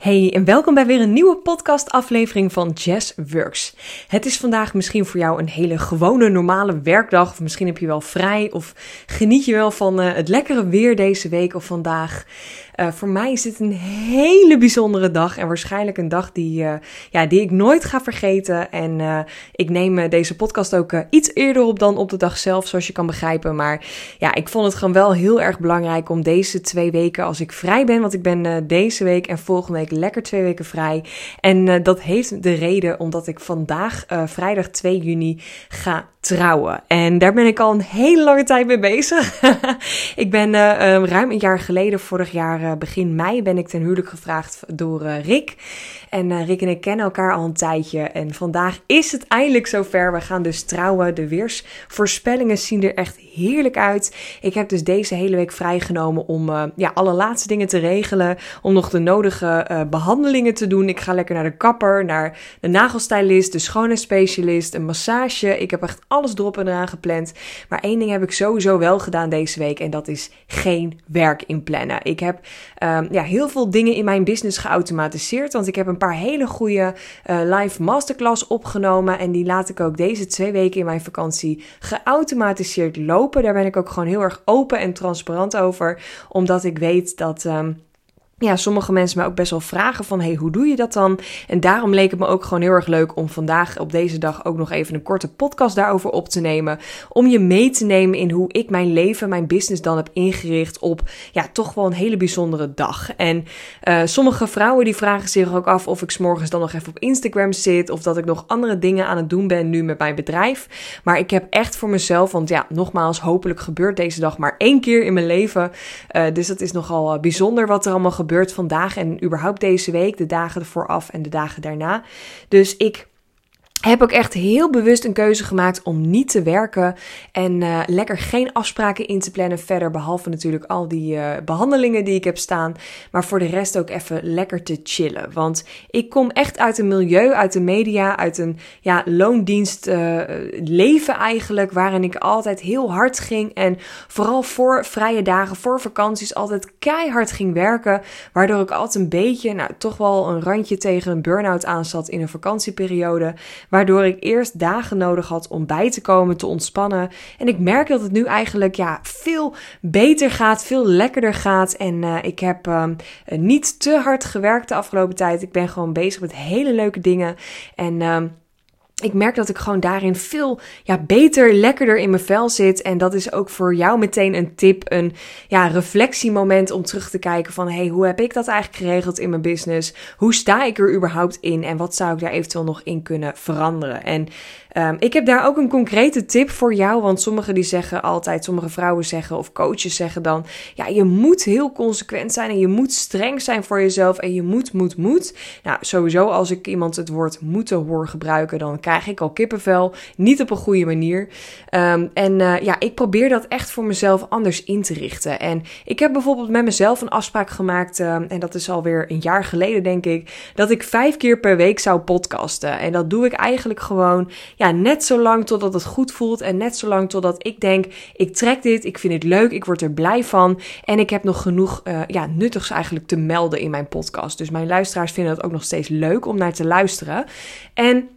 Hey en welkom bij weer een nieuwe podcastaflevering van Jazz Works. Het is vandaag misschien voor jou een hele gewone normale werkdag of misschien heb je wel vrij of geniet je wel van uh, het lekkere weer deze week of vandaag. Uh, voor mij is dit een hele bijzondere dag en waarschijnlijk een dag die, uh, ja, die ik nooit ga vergeten. En uh, ik neem deze podcast ook iets eerder op dan op de dag zelf, zoals je kan begrijpen. Maar ja, ik vond het gewoon wel heel erg belangrijk om deze twee weken, als ik vrij ben, want ik ben deze week en volgende week lekker twee weken vrij. En dat heeft de reden omdat ik vandaag, vrijdag 2 juni, ga trouwen. En daar ben ik al een hele lange tijd mee bezig. ik ben ruim een jaar geleden, vorig jaar uh, begin mei, ben ik ten huwelijk gevraagd door uh, Rick. En Rick en ik kennen elkaar al een tijdje. En vandaag is het eindelijk zover. We gaan dus trouwen. De weersvoorspellingen zien er echt heerlijk uit. Ik heb dus deze hele week vrijgenomen om ja, alle laatste dingen te regelen. Om nog de nodige behandelingen te doen. Ik ga lekker naar de kapper, naar de nagelstylist, de schoonheidsspecialist, een massage. Ik heb echt alles erop en eraan gepland. Maar één ding heb ik sowieso wel gedaan deze week. En dat is geen werk inplannen. Ik heb um, ja, heel veel dingen in mijn business geautomatiseerd. Want ik heb een paar hele goede uh, live masterclass opgenomen. En die laat ik ook deze twee weken in mijn vakantie geautomatiseerd lopen. Daar ben ik ook gewoon heel erg open en transparant over. Omdat ik weet dat. Um, ja, sommige mensen me ook best wel vragen van, hey, hoe doe je dat dan? En daarom leek het me ook gewoon heel erg leuk om vandaag op deze dag ook nog even een korte podcast daarover op te nemen. Om je mee te nemen in hoe ik mijn leven, mijn business dan heb ingericht op, ja, toch wel een hele bijzondere dag. En uh, sommige vrouwen die vragen zich ook af of ik s'morgens dan nog even op Instagram zit of dat ik nog andere dingen aan het doen ben nu met mijn bedrijf. Maar ik heb echt voor mezelf, want ja, nogmaals, hopelijk gebeurt deze dag maar één keer in mijn leven. Uh, dus dat is nogal uh, bijzonder wat er allemaal gebeurt gebeurt vandaag en überhaupt deze week, de dagen ervoor af en de dagen daarna. Dus ik heb ook echt heel bewust een keuze gemaakt om niet te werken en uh, lekker geen afspraken in te plannen verder, behalve natuurlijk al die uh, behandelingen die ik heb staan, maar voor de rest ook even lekker te chillen. Want ik kom echt uit een milieu, uit de media, uit een ja, loondienst uh, leven eigenlijk, waarin ik altijd heel hard ging en vooral voor vrije dagen, voor vakanties altijd keihard ging werken, waardoor ik altijd een beetje, nou toch wel een randje tegen een burn-out aan zat in een vakantieperiode. Waardoor ik eerst dagen nodig had om bij te komen, te ontspannen. En ik merk dat het nu eigenlijk ja, veel beter gaat, veel lekkerder gaat. En uh, ik heb uh, niet te hard gewerkt de afgelopen tijd. Ik ben gewoon bezig met hele leuke dingen. En. Ik merk dat ik gewoon daarin veel ja, beter, lekkerder in mijn vel zit. En dat is ook voor jou meteen een tip, een ja, reflectiemoment om terug te kijken van... hey, hoe heb ik dat eigenlijk geregeld in mijn business? Hoe sta ik er überhaupt in? En wat zou ik daar eventueel nog in kunnen veranderen? En um, ik heb daar ook een concrete tip voor jou. Want sommigen die zeggen altijd, sommige vrouwen zeggen of coaches zeggen dan... ja, je moet heel consequent zijn en je moet streng zijn voor jezelf. En je moet, moet, moet. Nou, sowieso als ik iemand het woord moeten hoor gebruiken... dan krijg ik al kippenvel. Niet op een goede manier. Um, en uh, ja, ik probeer dat echt voor mezelf anders in te richten. En ik heb bijvoorbeeld met mezelf een afspraak gemaakt. Uh, en dat is alweer een jaar geleden, denk ik. Dat ik vijf keer per week zou podcasten. En dat doe ik eigenlijk gewoon ja, net zo lang totdat het goed voelt. En net zo lang totdat ik denk: ik trek dit, ik vind het leuk, ik word er blij van. En ik heb nog genoeg uh, ja, nuttigs eigenlijk te melden in mijn podcast. Dus mijn luisteraars vinden het ook nog steeds leuk om naar te luisteren. En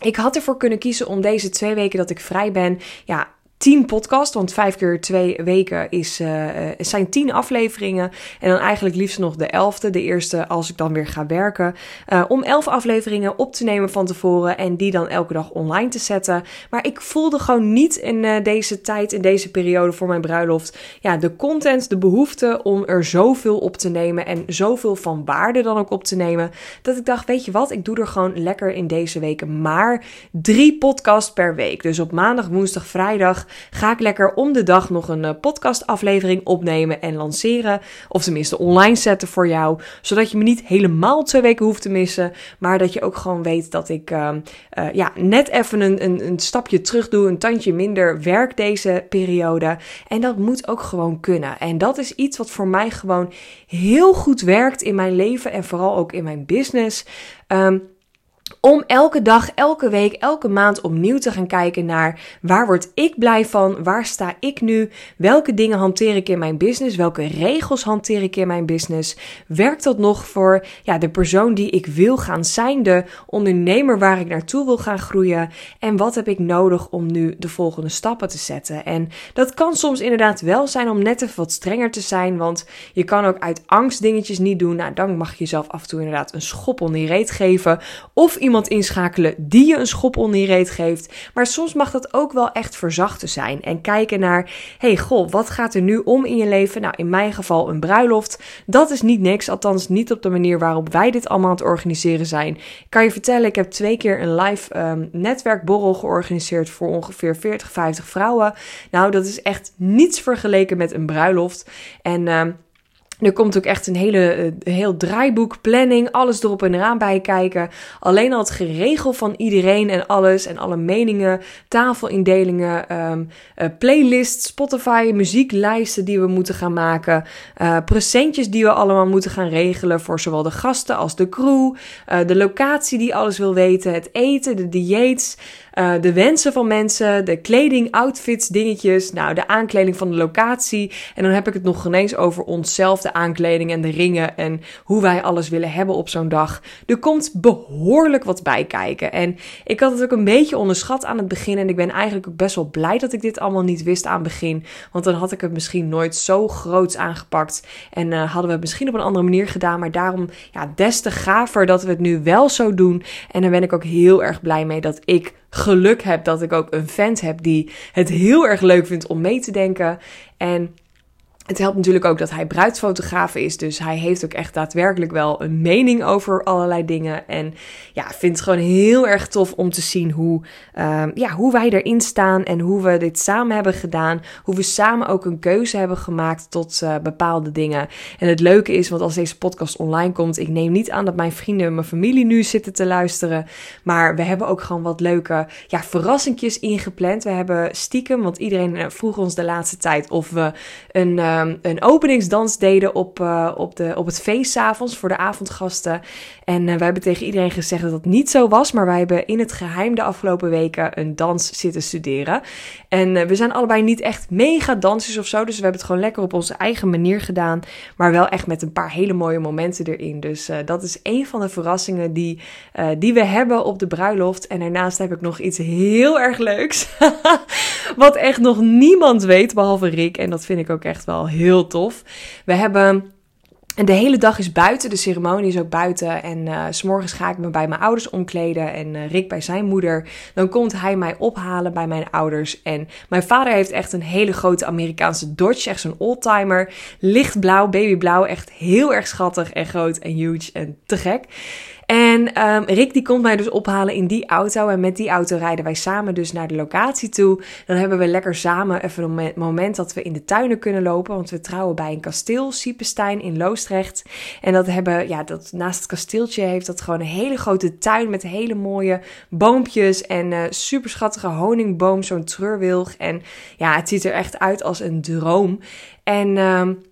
ik had ervoor kunnen kiezen om deze twee weken dat ik vrij ben, ja, 10 podcast, want vijf keer twee weken is, uh, zijn tien afleveringen. En dan eigenlijk liefst nog de elfde, de eerste als ik dan weer ga werken. Uh, om elf afleveringen op te nemen van tevoren en die dan elke dag online te zetten. Maar ik voelde gewoon niet in deze tijd, in deze periode voor mijn bruiloft, ja, de content, de behoefte om er zoveel op te nemen en zoveel van waarde dan ook op te nemen. Dat ik dacht, weet je wat, ik doe er gewoon lekker in deze weken maar drie podcasts per week. Dus op maandag, woensdag, vrijdag ga ik lekker om de dag nog een uh, podcastaflevering opnemen en lanceren. Of tenminste online zetten voor jou. Zodat je me niet helemaal twee weken hoeft te missen. Maar dat je ook gewoon weet dat ik uh, uh, ja, net even een, een, een stapje terug doe. Een tandje minder werk deze periode. En dat moet ook gewoon kunnen. En dat is iets wat voor mij gewoon heel goed werkt in mijn leven. En vooral ook in mijn business. Um, Om elke dag, elke week, elke maand opnieuw te gaan kijken naar waar word ik blij van? Waar sta ik nu? Welke dingen hanteer ik in mijn business? Welke regels hanteer ik in mijn business? Werkt dat nog voor ja, de persoon die ik wil gaan zijn? De ondernemer waar ik naartoe wil gaan groeien? En wat heb ik nodig om nu de volgende stappen te zetten? En dat kan soms inderdaad wel zijn om net even wat strenger te zijn. Want je kan ook uit angst dingetjes niet doen. Nou, dan mag je jezelf af en toe inderdaad een schop onder je reet geven. Of iemand inschakelen die je een schop onder je reet geeft. Maar soms mag dat ook wel echt verzachten zijn. En kijken naar, hey goh, wat gaat er nu om in je leven? Nou, in mijn geval een bruiloft. Dat is niet niks, althans niet op de manier waarop wij dit allemaal aan het organiseren zijn. Ik kan je vertellen, ik heb twee keer een live um, netwerkborrel georganiseerd voor ongeveer 40, 50 vrouwen. Nou, dat is echt niets vergeleken met een bruiloft. En... Uh, er komt ook echt een hele uh, heel draaiboek, planning, alles erop en eraan bij kijken. Alleen al het geregel van iedereen en alles en alle meningen, tafelindelingen, um, playlists, Spotify, muzieklijsten die we moeten gaan maken, uh, presentjes die we allemaal moeten gaan regelen voor zowel de gasten als de crew, de locatie die alles wil weten, het eten, de dieets. Uh, de wensen van mensen, de kleding, outfits, dingetjes. Nou, de aankleding van de locatie. En dan heb ik het nog ineens over onszelf, de aankleding en de ringen. En hoe wij alles willen hebben op zo'n dag. Er komt behoorlijk wat bij kijken. En ik had het ook een beetje onderschat aan het begin. En ik ben eigenlijk ook best wel blij dat ik dit allemaal niet wist aan het begin. Want dan had ik het misschien nooit zo groots aangepakt. En uh, hadden we het misschien op een andere manier gedaan. Maar daarom ja, des te gaver dat we het nu wel zo doen. En daar ben ik ook heel erg blij mee dat ik geluk heb dat ik ook een vent heb die het heel erg leuk vindt om mee te denken. En het helpt natuurlijk ook dat hij bruidsfotograaf is. Dus hij heeft ook echt daadwerkelijk wel een mening over allerlei dingen. En ja, vindt het gewoon heel erg tof om te zien hoe, um, ja, hoe wij erin staan. En hoe we dit samen hebben gedaan. Hoe we samen ook een keuze hebben gemaakt tot uh, bepaalde dingen. En het leuke is, want als deze podcast online komt. Ik neem niet aan dat mijn vrienden en mijn familie nu zitten te luisteren. Maar we hebben ook gewoon wat leuke ja, verrassingjes ingepland. We hebben stiekem, want iedereen eh, vroeg ons de laatste tijd of we een... Uh, Ehm, een openingsdans deden op, uh, op, de, op het feest avonds voor de avondgasten. En uh, wij hebben tegen iedereen gezegd dat dat niet zo was. Maar wij hebben in het geheim de afgelopen weken een dans zitten studeren. En uh, we zijn allebei niet echt mega dansers of zo. Dus we hebben het gewoon lekker op onze eigen manier gedaan. Maar wel echt met een paar hele mooie momenten erin. Dus dat is een van de verrassingen die, die we hebben op de bruiloft. En daarnaast heb ik nog iets heel erg leuks. Wat echt nog niemand weet, behalve Rick. En dat vind ik ook echt wel heel tof. We hebben en de hele dag is buiten, de ceremonie is ook buiten. En uh, s'morgens ga ik me bij mijn ouders omkleden en uh, Rick bij zijn moeder. Dan komt hij mij ophalen bij mijn ouders. En mijn vader heeft echt een hele grote Amerikaanse Dodge, echt zo'n oldtimer. Lichtblauw, babyblauw, echt heel erg schattig en groot en huge en te gek. En um, Rick die komt mij dus ophalen in die auto. En met die auto rijden wij samen dus naar de locatie toe. Dan hebben we lekker samen even een moment dat we in de tuinen kunnen lopen. Want we trouwen bij een kasteel, Siepenstein in Loostrecht. En dat hebben, ja, dat, naast het kasteeltje heeft dat gewoon een hele grote tuin met hele mooie boompjes. En uh, super schattige honingboom, zo'n treurwilg. En ja, het ziet er echt uit als een droom. En... Um,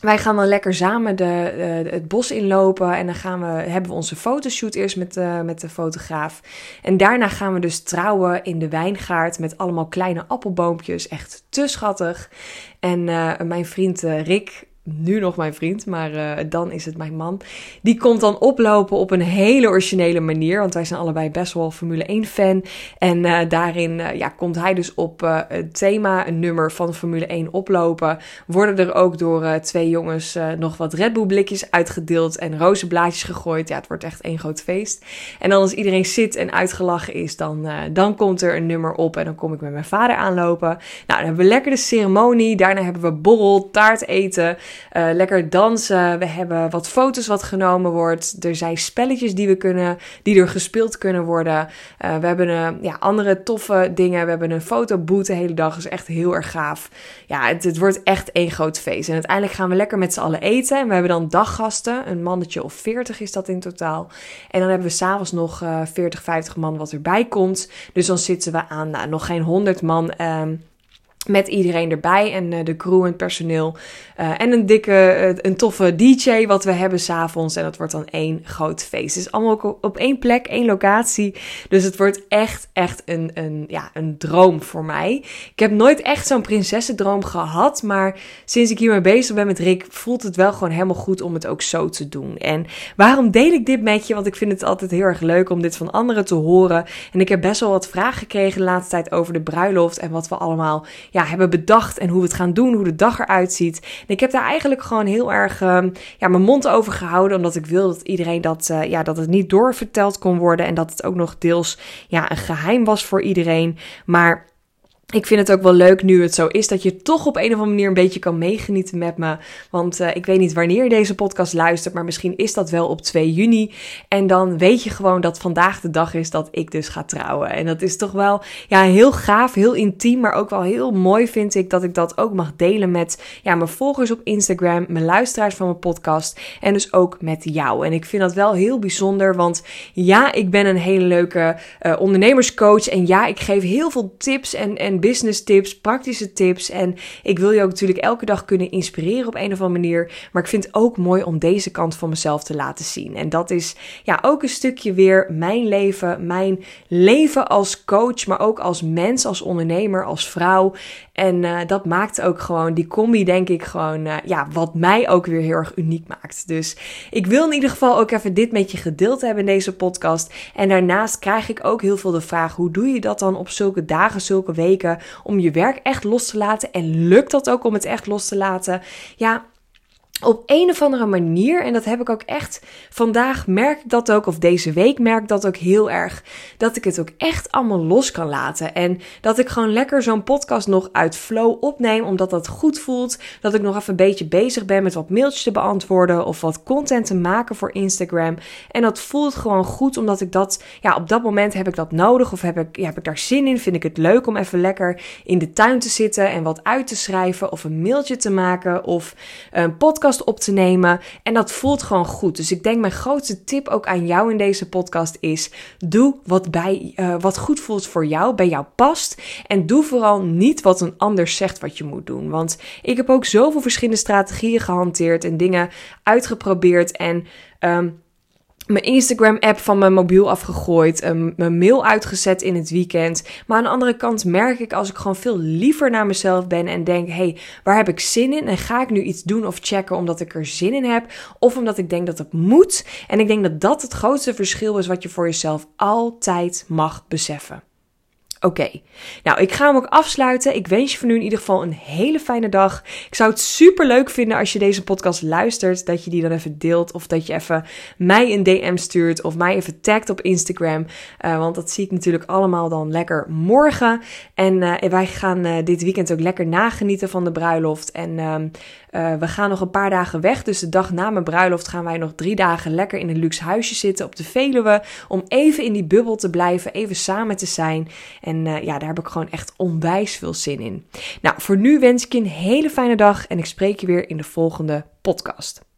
wij gaan dan lekker samen de, uh, het bos inlopen en dan gaan we, hebben we onze fotoshoot eerst met, uh, met de fotograaf. En daarna gaan we dus trouwen in de wijngaard met allemaal kleine appelboompjes. Echt te schattig. En uh, mijn vriend Rick, nu nog mijn vriend, maar uh, dan is het mijn man. Die komt dan oplopen op een hele originele manier. Want wij zijn allebei best wel Formule 1 fan. En uh, daarin uh, ja, komt hij dus op het thema, een nummer van Formule 1 oplopen. Worden er ook door twee jongens nog wat Red Bull blikjes uitgedeeld en rozenblaadjes gegooid. Ja, het wordt echt één groot feest. En dan als iedereen zit en uitgelachen is, dan, dan komt er een nummer op. En dan kom ik met mijn vader aanlopen. Nou, dan hebben we lekker de ceremonie. Daarna hebben we borrel, taart eten. Uh, lekker dansen. We hebben wat foto's wat genomen wordt. Er zijn spelletjes die we kunnen, die er gespeeld kunnen worden. Uh, we hebben een, ja, andere toffe dingen. We hebben een fotoboot de hele dag. Is echt heel erg gaaf. Ja, het, wordt echt één groot feest. En uiteindelijk gaan we lekker met z'n allen eten. En we hebben dan daggasten. Een mannetje of 40 is dat in totaal. En dan hebben we s'avonds nog uh, 40, 50 man wat erbij komt. Dus dan zitten we aan nou, nog geen 100 man. Um, met iedereen erbij en uh, de crew en het personeel. Uh, en een dikke, uh, een toffe DJ wat we hebben s'avonds. En dat wordt dan één groot feest. Is allemaal op één plek, één locatie. Dus het wordt echt, echt een, een, ja, een droom voor mij. Ik heb nooit echt zo'n prinsessendroom gehad. Maar sinds ik hiermee bezig ben met Rick, voelt het wel gewoon helemaal goed om het ook zo te doen. En waarom deel ik dit met je? Want ik vind het altijd heel erg leuk om dit van anderen te horen. En ik heb best wel wat vragen gekregen de laatste tijd over de bruiloft. En wat we allemaal ja, hebben bedacht en hoe we het gaan doen, hoe de dag eruit ziet. En ik heb daar eigenlijk gewoon heel erg uh, ja, mijn mond over gehouden, omdat ik wil dat iedereen dat, uh, ja, dat het niet doorverteld kon worden en dat het ook nog deels ja, een geheim was voor iedereen. Maar ik vind het ook wel leuk nu het zo is dat je toch op een of andere manier een beetje kan meegenieten met me. Want uh, ik weet niet wanneer je deze podcast luistert, maar misschien is dat wel op 2 juni. En dan weet je gewoon dat vandaag de dag is dat ik dus ga trouwen. En dat is toch wel ja, heel gaaf, heel intiem, maar ook wel heel mooi vind ik dat ik dat ook mag delen met ja, mijn volgers op Instagram, mijn luisteraars van mijn podcast en dus ook met jou. En ik vind dat wel heel bijzonder, want ja, ik ben een hele leuke uh, ondernemerscoach en ja, ik geef heel veel tips en, en business tips, praktische tips. En ik wil je ook natuurlijk elke dag kunnen inspireren op een of andere manier. Maar ik vind het ook mooi om deze kant van mezelf te laten zien. En dat is ja ook een stukje weer mijn leven, mijn leven als coach, maar ook als mens, als ondernemer, als vrouw. En uh, dat maakt ook gewoon die combi, denk ik, gewoon uh, ja, wat mij ook weer heel erg uniek maakt. Dus ik wil in ieder geval ook even dit met je gedeeld hebben in deze podcast. En daarnaast krijg ik ook heel veel de vraag: hoe doe je dat dan op zulke dagen, zulke weken? om je werk echt los te laten. En lukt dat ook om het echt los te laten? Ja, op een of andere manier, en dat heb ik ook echt vandaag merk ik dat ook, of deze week merk ik dat ook heel erg, dat ik het ook echt allemaal los kan laten. En dat ik gewoon lekker zo'n podcast nog uit flow opneem, omdat dat goed voelt. Dat ik nog even een beetje bezig ben met wat mailtjes te beantwoorden of wat content te maken voor Instagram. En dat voelt gewoon goed, omdat ik dat, ja, op dat moment heb ik dat nodig of heb ik, ja, heb ik daar zin in. Vind ik het leuk om even lekker in de tuin te zitten en wat uit te schrijven of een mailtje te maken of een podcast op te nemen. En dat voelt gewoon goed. Dus ik denk mijn grootste tip ook aan jou in deze podcast is: doe wat, bij, uh, wat goed voelt voor jou, bij jou past. En doe vooral niet wat een ander zegt wat je moet doen. Want ik heb ook zoveel verschillende strategieën gehanteerd en dingen uitgeprobeerd. En um, mijn Instagram-app van mijn mobiel afgegooid, um, mijn mail uitgezet in het weekend. Maar aan de andere kant merk ik als ik gewoon veel liever naar mezelf ben en denk: hé, hey, waar heb ik zin in? En ga ik nu iets doen of checken omdat ik er zin in heb? Of omdat ik denk dat het moet? En ik denk dat dat het grootste verschil is wat je voor jezelf altijd mag beseffen. Oké, nou ik ga hem ook afsluiten. Ik wens je voor nu in ieder geval een hele fijne dag. Ik zou het super leuk vinden als je deze podcast luistert, dat je die dan even deelt of dat je even mij een DM stuurt of mij even tagt op Instagram, uh, want dat zie ik natuurlijk allemaal dan lekker morgen. En uh, wij gaan uh, dit weekend ook lekker nagenieten van de bruiloft en ehm, we gaan nog een paar dagen weg, dus de dag na mijn bruiloft gaan wij nog drie dagen lekker in een luxe huisje zitten op de Veluwe om even in die bubbel te blijven, even samen te zijn. En uh, ja, daar heb ik gewoon echt onwijs veel zin in. Nou, voor nu wens ik je een hele fijne dag en ik spreek je weer in de volgende podcast.